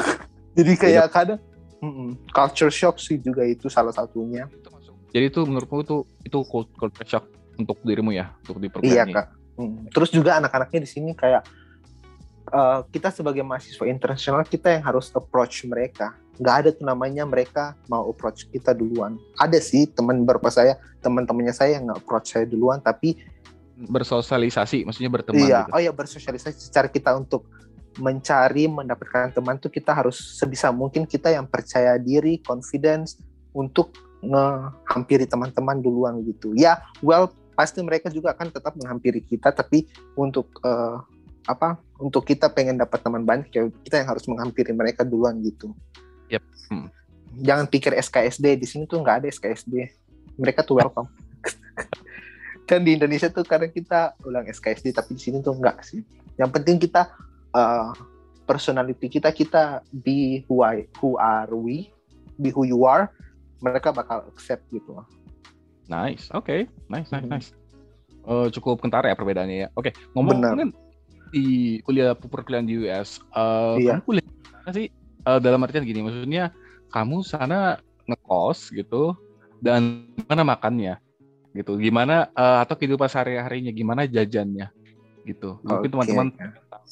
jadi kayak yeah. kadang mm -mm, culture shock sih juga itu salah satunya. Jadi itu menurutmu itu itu culture shock untuk dirimu ya, untuk di Iya kak. Mm. Terus juga anak-anaknya di sini kayak uh, kita sebagai mahasiswa internasional kita yang harus approach mereka nggak ada tuh namanya mereka mau approach kita duluan. Ada sih teman beberapa saya, teman-temannya saya yang nggak approach saya duluan, tapi bersosialisasi, maksudnya berteman. Iya, gitu. oh ya bersosialisasi. Secara kita untuk mencari mendapatkan teman tuh kita harus sebisa mungkin kita yang percaya diri, confidence untuk menghampiri teman-teman duluan gitu. Ya, well pasti mereka juga akan tetap menghampiri kita, tapi untuk uh, apa? Untuk kita pengen dapat teman banyak, ya kita yang harus menghampiri mereka duluan gitu. Yep. Hmm. Jangan pikir SKSD di sini tuh nggak ada SKSD. Mereka tuh welcome. kan di Indonesia tuh karena kita ulang SKSD tapi di sini tuh enggak sih. Yang penting kita uh, personality kita kita be who I who are we, be who you are, mereka bakal accept gitu. Nice, oke, okay. nice, nice, hmm. nice. Uh, cukup kentara ya perbedaannya ya. Oke, okay. ngomongin di kuliah perkuliahan di US, uh, iya. kamu kuliah mana sih? Uh, dalam artian gini maksudnya kamu sana ngekos gitu dan mana makannya gitu gimana uh, atau kehidupan sehari-harinya gimana jajannya gitu. Mungkin teman-teman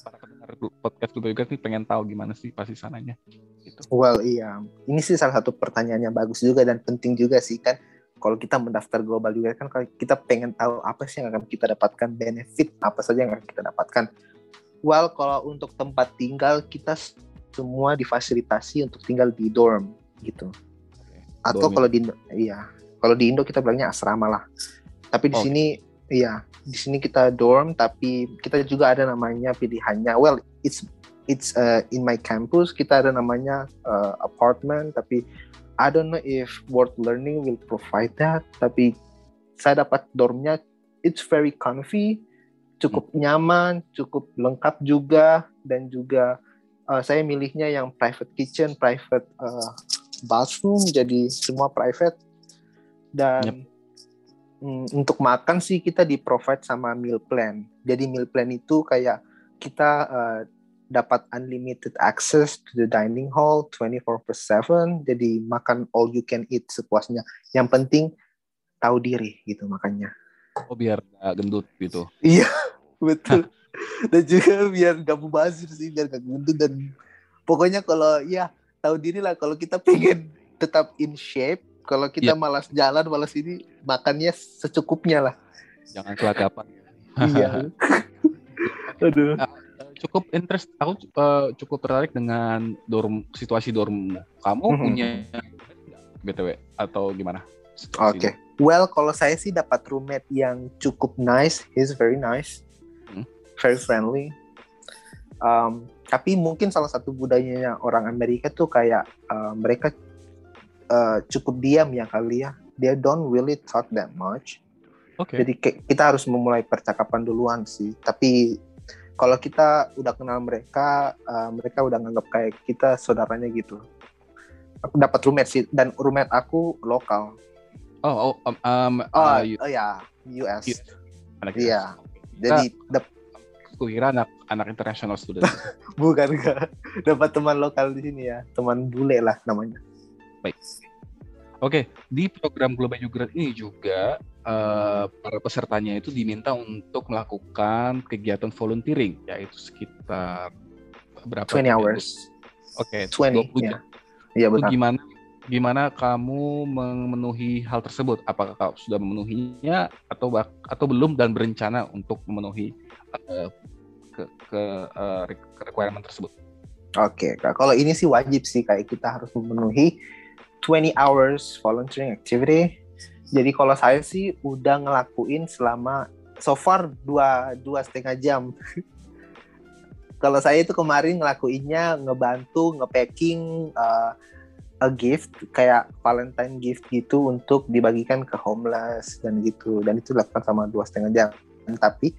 para pendengar podcast juga juga nih pengen tahu gimana sih pasti sananya gitu. well iya. Ini sih salah satu pertanyaan yang bagus juga dan penting juga sih kan. Kalau kita mendaftar global juga kan kalau kita pengen tahu apa sih yang akan kita dapatkan benefit apa saja yang akan kita dapatkan. Well kalau untuk tempat tinggal kita semua difasilitasi untuk tinggal di dorm gitu. Atau kalau di iya, kalau di Indo kita bilangnya asrama lah. Tapi di okay. sini iya, di sini kita dorm tapi kita juga ada namanya pilihannya. Well, it's it's uh, in my campus kita ada namanya uh, apartment tapi I don't know if World Learning will provide that tapi saya dapat dormnya it's very comfy cukup hmm. nyaman cukup lengkap juga dan juga uh, saya milihnya yang private kitchen, private uh, bathroom, jadi semua private. Dan yep. mm, untuk makan sih kita di provide sama meal plan. Jadi meal plan itu kayak kita uh, dapat unlimited access to the dining hall 24 per 7. Jadi makan all you can eat sepuasnya. Yang penting tahu diri gitu makannya. Oh biar gak gendut gitu. Iya, betul dan juga biar gak mubazir sih biar gak gendut dan pokoknya kalau ya tahu diri lah kalau kita pengen tetap in shape kalau kita yeah. malas jalan malas ini makannya secukupnya lah jangan kelagapan iya aduh nah, cukup interest aku uh, cukup tertarik dengan dorm situasi dorm kamu mm -hmm. punya btw atau gimana oke okay. Well, kalau saya sih dapat roommate yang cukup nice. He's very nice. Very friendly. Um, tapi mungkin salah satu budayanya orang Amerika tuh kayak uh, mereka uh, cukup diam ya kali ya. They don't really talk that much. Oke. Jadi kita harus memulai percakapan duluan sih. Tapi kalau kita udah kenal mereka, uh, mereka udah nganggap kayak kita saudaranya gitu. Aku dapat roommate sih dan roommate aku lokal. Oh, oh um, um, Oh, uh, oh ya, US. Yes. anak Iya. Oke. Jadi dap- Aku kira anak anak international student. bukan enggak dapat teman lokal di sini ya, teman bule lah namanya. Baik. Oke, di program Global Jugrat ini juga eh, para pesertanya itu diminta untuk melakukan kegiatan volunteering, yaitu sekitar berapa? 20 hours. Oke, 20, 20 ya. jam. Iya benar. gimana gimana kamu memenuhi hal tersebut? Apakah kau sudah memenuhinya atau atau belum dan berencana untuk memenuhi ke ke eh, requirement tersebut? Oke, Kak. Kalau ini sih wajib sih kayak kita harus memenuhi 20 hours volunteering activity. Jadi kalau saya sih udah ngelakuin selama so far dua dua setengah jam. kalau saya itu kemarin ngelakuinnya ngebantu ngepacking uh, a gift kayak Valentine gift gitu untuk dibagikan ke homeless dan gitu dan itu dilakukan sama dua setengah jam. Tapi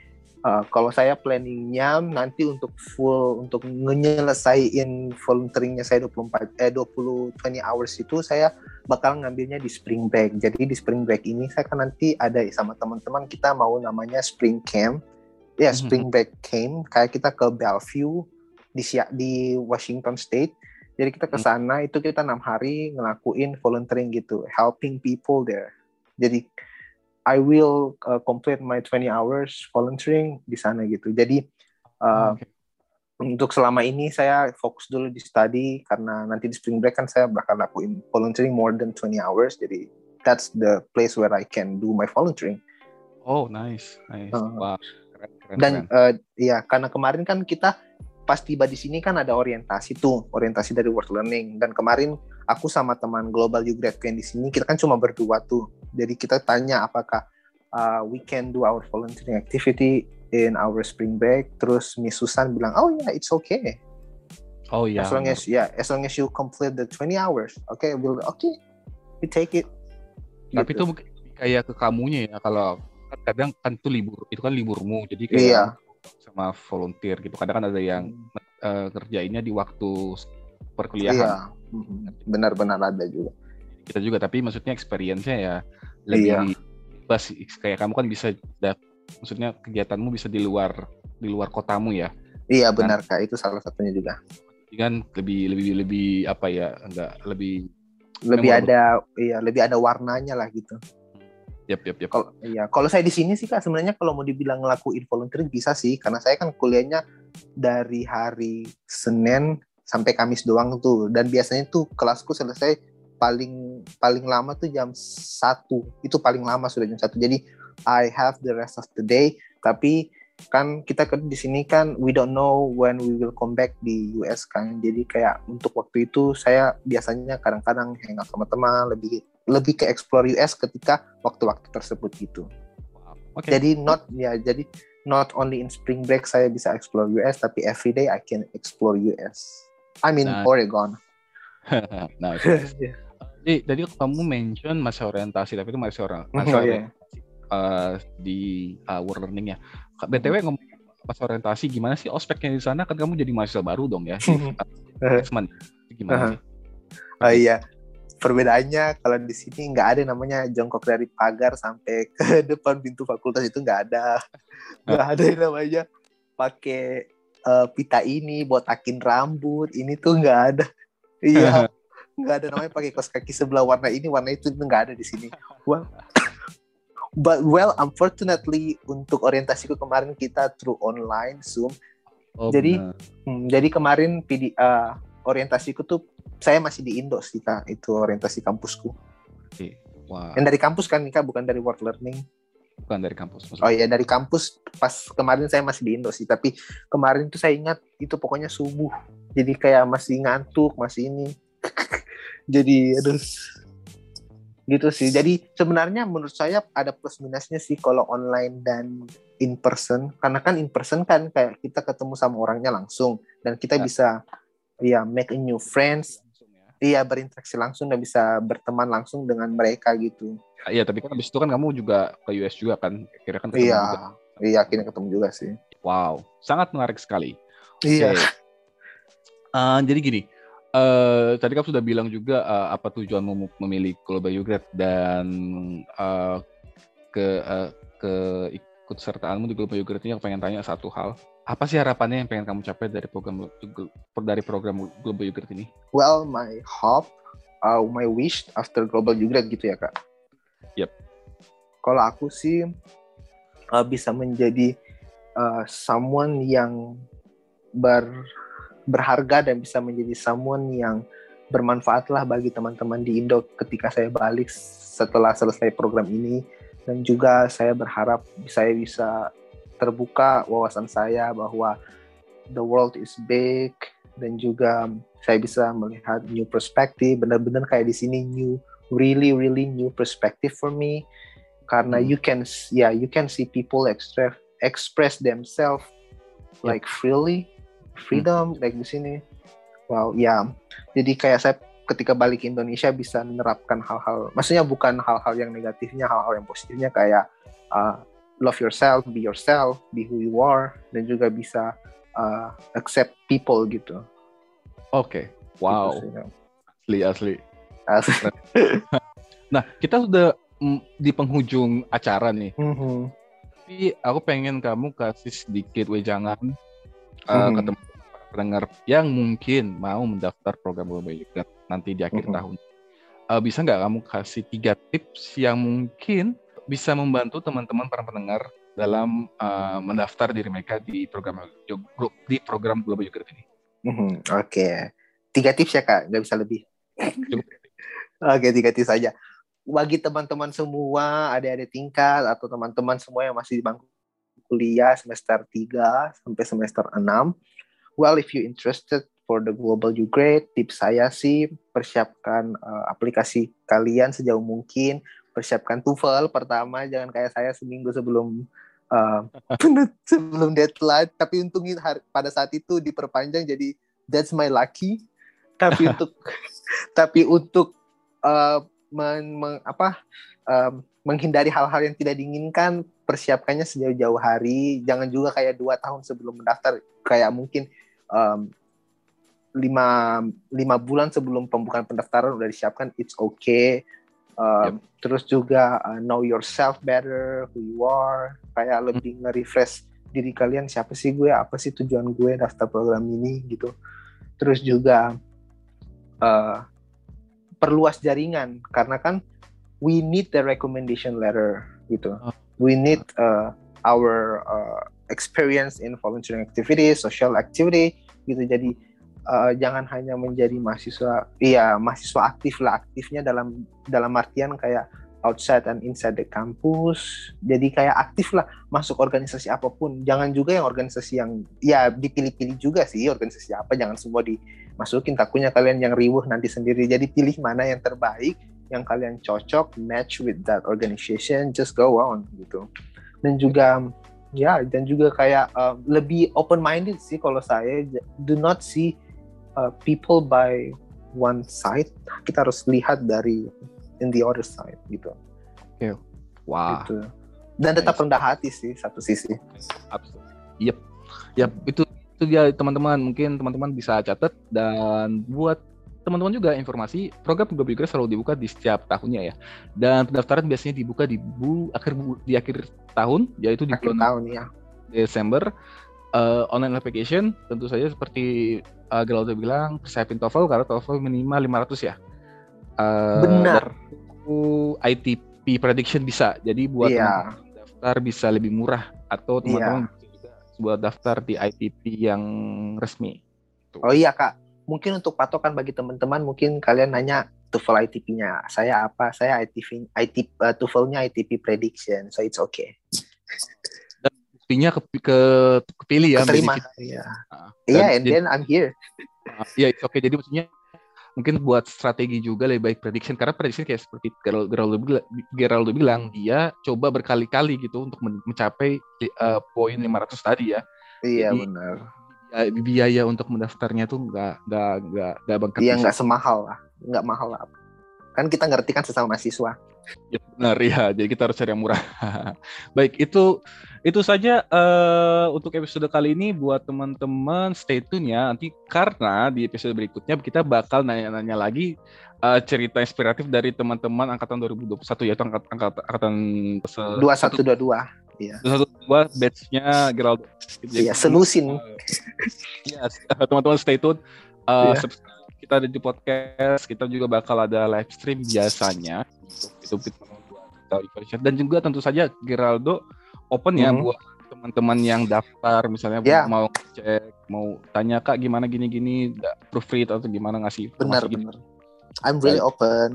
Uh, kalau saya planningnya nanti untuk full untuk nyelesain volunteeringnya saya 24 eh 20 20 hours itu saya bakal ngambilnya di spring break. Jadi di spring break ini saya kan nanti ada sama teman-teman kita mau namanya spring camp. Ya, Mhm. spring break camp kayak kita ke Bellevue di di Washington State. Jadi kita ke sana itu kita enam hari ngelakuin volunteering gitu, helping people there. Jadi I will uh, complete my 20 hours volunteering di sana gitu. Jadi uh, Oke. untuk selama ini saya fokus dulu di study karena nanti di spring break kan saya bakal lakuin volunteering more than 20 hours. Jadi that's the place where I can do my volunteering. Oh, nice, nice. Uh, Wah, keren, keren, Dan keren. uh, ya karena kemarin kan kita pas tiba di sini kan ada orientasi tuh, orientasi dari work learning. Dan kemarin aku sama teman Global You Grad yang di sini kita kan cuma berdua tuh. Jadi kita tanya apakah uh, we can do our volunteering activity in our spring break. Terus Miss Susan bilang, oh yeah, it's okay. Oh iya. as long as yeah, as long as you complete the 20 hours, okay, we'll okay, we take it. Tapi itu Gitu. mungkin lebih kayak ke kamunya ya kalau kan kadang kan itu libur, itu kan liburmu. Jadi kayak Iya. sama volunteer gitu. Kadang kan ada yang Hmm. eh, kerjainnya di waktu perkuliahan. Iya, benar-benar ada juga. Kita juga tapi maksudnya experience-nya ya lebih Iya. sih. kayak kamu kan bisa maksudnya kegiatanmu bisa di luar di luar kotamu ya. Iya benar kak, itu salah satunya juga. Kan lebih lebih lebih apa ya enggak lebih Lebih ada, iya lebih ada warnanya lah gitu. yap yap yap. Kalau iya, kalau saya di sini sih kak sebenarnya kalau mau dibilang ngelakuin volunteering bisa sih, karena saya kan kuliahnya dari hari Senin sampai Kamis doang tuh, dan biasanya tuh kelasku selesai paling paling lama tuh jam satu. Itu paling lama sudah jam satu. Jadi I have the rest of the day. Tapi kan kita ke di sini kan we don't know when we will come back di US kan. Jadi kayak untuk waktu itu saya biasanya kadang-kadang hangout sama teman lebih lebih ke explore US ketika waktu-waktu tersebut gitu. Oke. jadi not ya jadi not only in spring break saya bisa explore US tapi every day I can explore US I mean Nah. Oregon. Nah, itu. Jadi tadi kamu mention masa orientasi tapi itu masih orang masa Oh, orientasi eh, di uh, World Learning ya. BTW ngomong masa orientasi gimana sih ospeknya di sana kan kamu jadi mahasiswa baru dong ya. Di, uh, assessment. Gimana sih? Oh iya, perbedaannya kalau di sini nggak ada namanya jongkok dari pagar sampai ke depan pintu fakultas itu nggak ada, nggak ada yang namanya pakai eh, pita ini, botakin rambut, ini tuh nggak ada. Iya, nggak ada namanya pakai kaos kaki sebelah warna ini, warna itu itu nggak ada di sini. Well, but well, unfortunately untuk orientasiku kemarin kita through online Zoom, Oh, Jadi. Hmm, jadi kemarin PD, eh, orientasiku tuh saya masih di Indo sih kak, itu orientasi kampusku. Wah, Yang dari kampus kan Kak, bukan dari work learning. bukan dari kampus. Oh iya dari kampus pas kemarin saya masih di Indo sih, tapi kemarin tuh saya ingat itu pokoknya subuh. Jadi kayak masih ngantuk, masih ini. jadi aduh. gitu sih. Jadi sebenarnya menurut saya ada plus minusnya sih kalau online dan in person. Karena kan in person kan kayak kita ketemu sama orangnya langsung dan kita ya. bisa ya make a new friends. Ya. Iya berinteraksi langsung dan bisa berteman langsung dengan mereka gitu. Iya tapi kan habis itu kan kamu juga ke US juga kan? Kira kan Iya, juga. iya akhirnya ketemu juga sih. Wow, sangat menarik sekali. Iya. Okay. Uh, jadi gini, Uh, tadi kamu sudah bilang juga uh, apa tujuanmu memilih Global Ugrad dan uh, ke uh, ke ikut sertaanmu di Global Ugrad ini aku pengen tanya satu hal. Apa sih harapannya yang pengen kamu capai dari program dari program Global Ugrad ini? Well, my hope, uh, my wish after Global Ugrad gitu ya kak. Yep. Kalau aku sih uh, bisa menjadi uh, someone yang ber berharga dan bisa menjadi someone yang bermanfaat lah bagi teman-teman di Indo ketika saya balik setelah selesai program ini. Dan juga saya berharap saya bisa terbuka wawasan saya bahwa the world is big dan juga saya bisa melihat new perspective benar-benar kayak di sini new really really new perspective for me. Karena you can yeah you can see people express express themselves like freely freedom hmm. like di sini wow ya jadi kayak saya ketika balik ke Indonesia bisa menerapkan hal-hal maksudnya bukan hal-hal yang negatifnya hal-hal yang positifnya kayak uh, love yourself be yourself be who you are dan juga bisa uh, accept people gitu oke okay. wow gitu asli asli asli nah kita sudah mm, di penghujung acara nih mm -hmm. tapi aku pengen kamu kasih sedikit wejangan uh, hmm. ke teman pendengar yang mungkin mau mendaftar program Global Youth nanti di akhir hmm. tahun. Uh, bisa nggak kamu kasih tiga tips yang mungkin bisa membantu teman-teman para pendengar dalam uh, mendaftar diri mereka di program di program Global Youth ini? Hmm, Oke, okay. tiga tips ya kak, nggak bisa lebih. Oke, okay, tiga tips saja. Bagi teman-teman semua, adik-adik tingkat atau teman-teman semua yang masih di bangku kuliah semester 3 sampai semester 6. Well, if you interested for the global you grade, tips saya sih persiapkan uh, aplikasi kalian sejauh mungkin, persiapkan TOEFL pertama, jangan kayak saya seminggu sebelum uh, sebelum deadline, tapi untungnya pada saat itu diperpanjang jadi that's my lucky. Tapi untuk tapi untuk uh, men, men, apa um, menghindari hal-hal yang tidak diinginkan persiapkannya sejauh-jauh hari. Jangan juga kayak dua tahun sebelum mendaftar. Kayak mungkin um, lima lima bulan sebelum pembukaan pendaftaran udah disiapkan it's okay um, yep. terus juga uh, know yourself better who you are kayak hmm. lebih nge-refresh diri kalian siapa sih gue apa sih tujuan gue daftar program ini gitu terus juga uh, perluas jaringan karena kan we need the recommendation letter gitu. Oh. We need uh, our uh, experience in volunteering activities, social activity gitu. Jadi uh, jangan hanya menjadi mahasiswa, iya mahasiswa aktif lah aktifnya dalam dalam artian kayak outside and inside the campus. Jadi kayak aktif lah masuk organisasi apa pun. Jangan juga yang organisasi yang ya dipilih-pilih juga sih organisasi apa. Jangan semua dimasukin. Takutnya kalian yang riuh nanti sendiri. Jadi pilih mana yang terbaik yang kalian cocok match with that organization just go on gitu dan juga ya dan juga kayak uh, lebih open minded sih kalau saya. Do not see uh, people by one side. Kita harus lihat dari in the other side gitu. Okay. wow gitu. dan tetap rendah hati sih satu sisi. Yep. Yep itu itu dia teman-teman. Mungkin teman-teman bisa catat. Dan buat teman-teman juga informasi program Grace selalu dibuka di setiap tahunnya ya. Dan pendaftaran biasanya dibuka di bu akhir bu, di akhir tahun yaitu di akhir bulan tahun ya. Desember. Uh, online application tentu saja seperti uh, Geraldo bilang persiapin TOEFL karena TOEFL minimal 500 ya. Uh, Benar. ITP prediction bisa. Jadi buat yeah. daftar bisa lebih murah atau teman-teman yeah. juga buat daftar di ITP yang resmi. Oh iya kak, mungkin untuk patokan bagi teman-teman mungkin kalian nanya TOEFL ITP-nya. Saya apa? Saya ITP IT uh, TOEFL-nya ITP prediction. So it's okay. Dan buktinya ke, ke kepilih ya. Keterima. Iya. Uh, iya, and jadi, then I'm here. Uh, iya, uh, oke. Okay. Jadi maksudnya mungkin buat strategi juga lebih baik prediction karena prediction kayak seperti Geraldo, Geraldo bilang dia coba berkali-kali gitu untuk mencapai uh, poin 500 tadi ya. Iya Jadi, benar. Biaya untuk mendaftarnya tuh nggak nggak nggak nggak bangkit. Iya nggak semahal lah, nggak mahal lah. Kan kita ngerti kan sesama mahasiswa. Ya, benar ya, jadi kita harus cari yang murah. Baik, itu itu saja uh, untuk episode kali ini buat teman-teman stay tune ya nanti karena di episode berikutnya kita bakal nanya-nanya lagi uh, cerita inspiratif dari teman-teman angkatan 2021 yaitu angkat, angkat, angkatan 2122 Iya. Satu dua batchnya Geraldo. Iya, selusin. Iya, teman-teman stay tune. Uh, yeah. Kita ada di podcast, kita juga bakal ada live stream biasanya. Itu kita dan juga tentu saja Geraldo open ya hmm. buat teman-teman yang daftar misalnya yeah. mau cek mau tanya kak gimana gini-gini proofread atau gimana ngasih benar benar. I'm really baik. open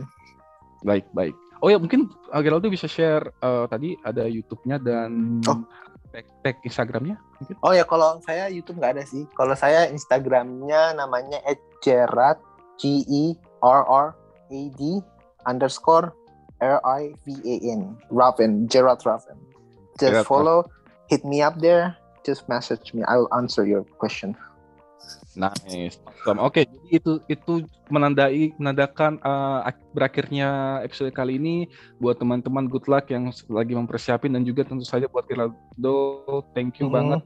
baik baik oh ya mungkin Geraldo bisa share uh, tadi ada YouTube-nya dan oh. tag, tag Instagramnya mungkin? Oh ya kalau saya YouTube nggak ada sih. Kalau saya Instagramnya namanya @gerard G E R R A D underscore R I V A N. Raven Gerard Raven. Just follow hit me up there. Just message me. I'll answer your question Nice, awesome. Oke, okay, jadi itu itu menandai menandakan uh, berakhirnya episode kali ini buat teman-teman good luck yang lagi mempersiapin dan juga tentu saja buat Ronaldo, thank you mm -hmm. banget.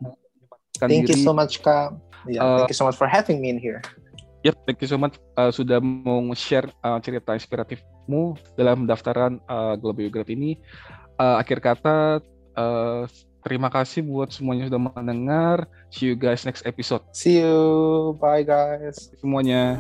Thank diri. you so much Kak. Yeah, uh, thank you so much for having me in here. Yep, thank you so much uh, sudah mau share uh, cerita inspiratifmu dalam pendaftaran uh, Global Grad ini. Uh, akhir kata Uh, terima kasih buat semuanya sudah mendengar. See you guys next episode. See you. Bye guys. Semuanya.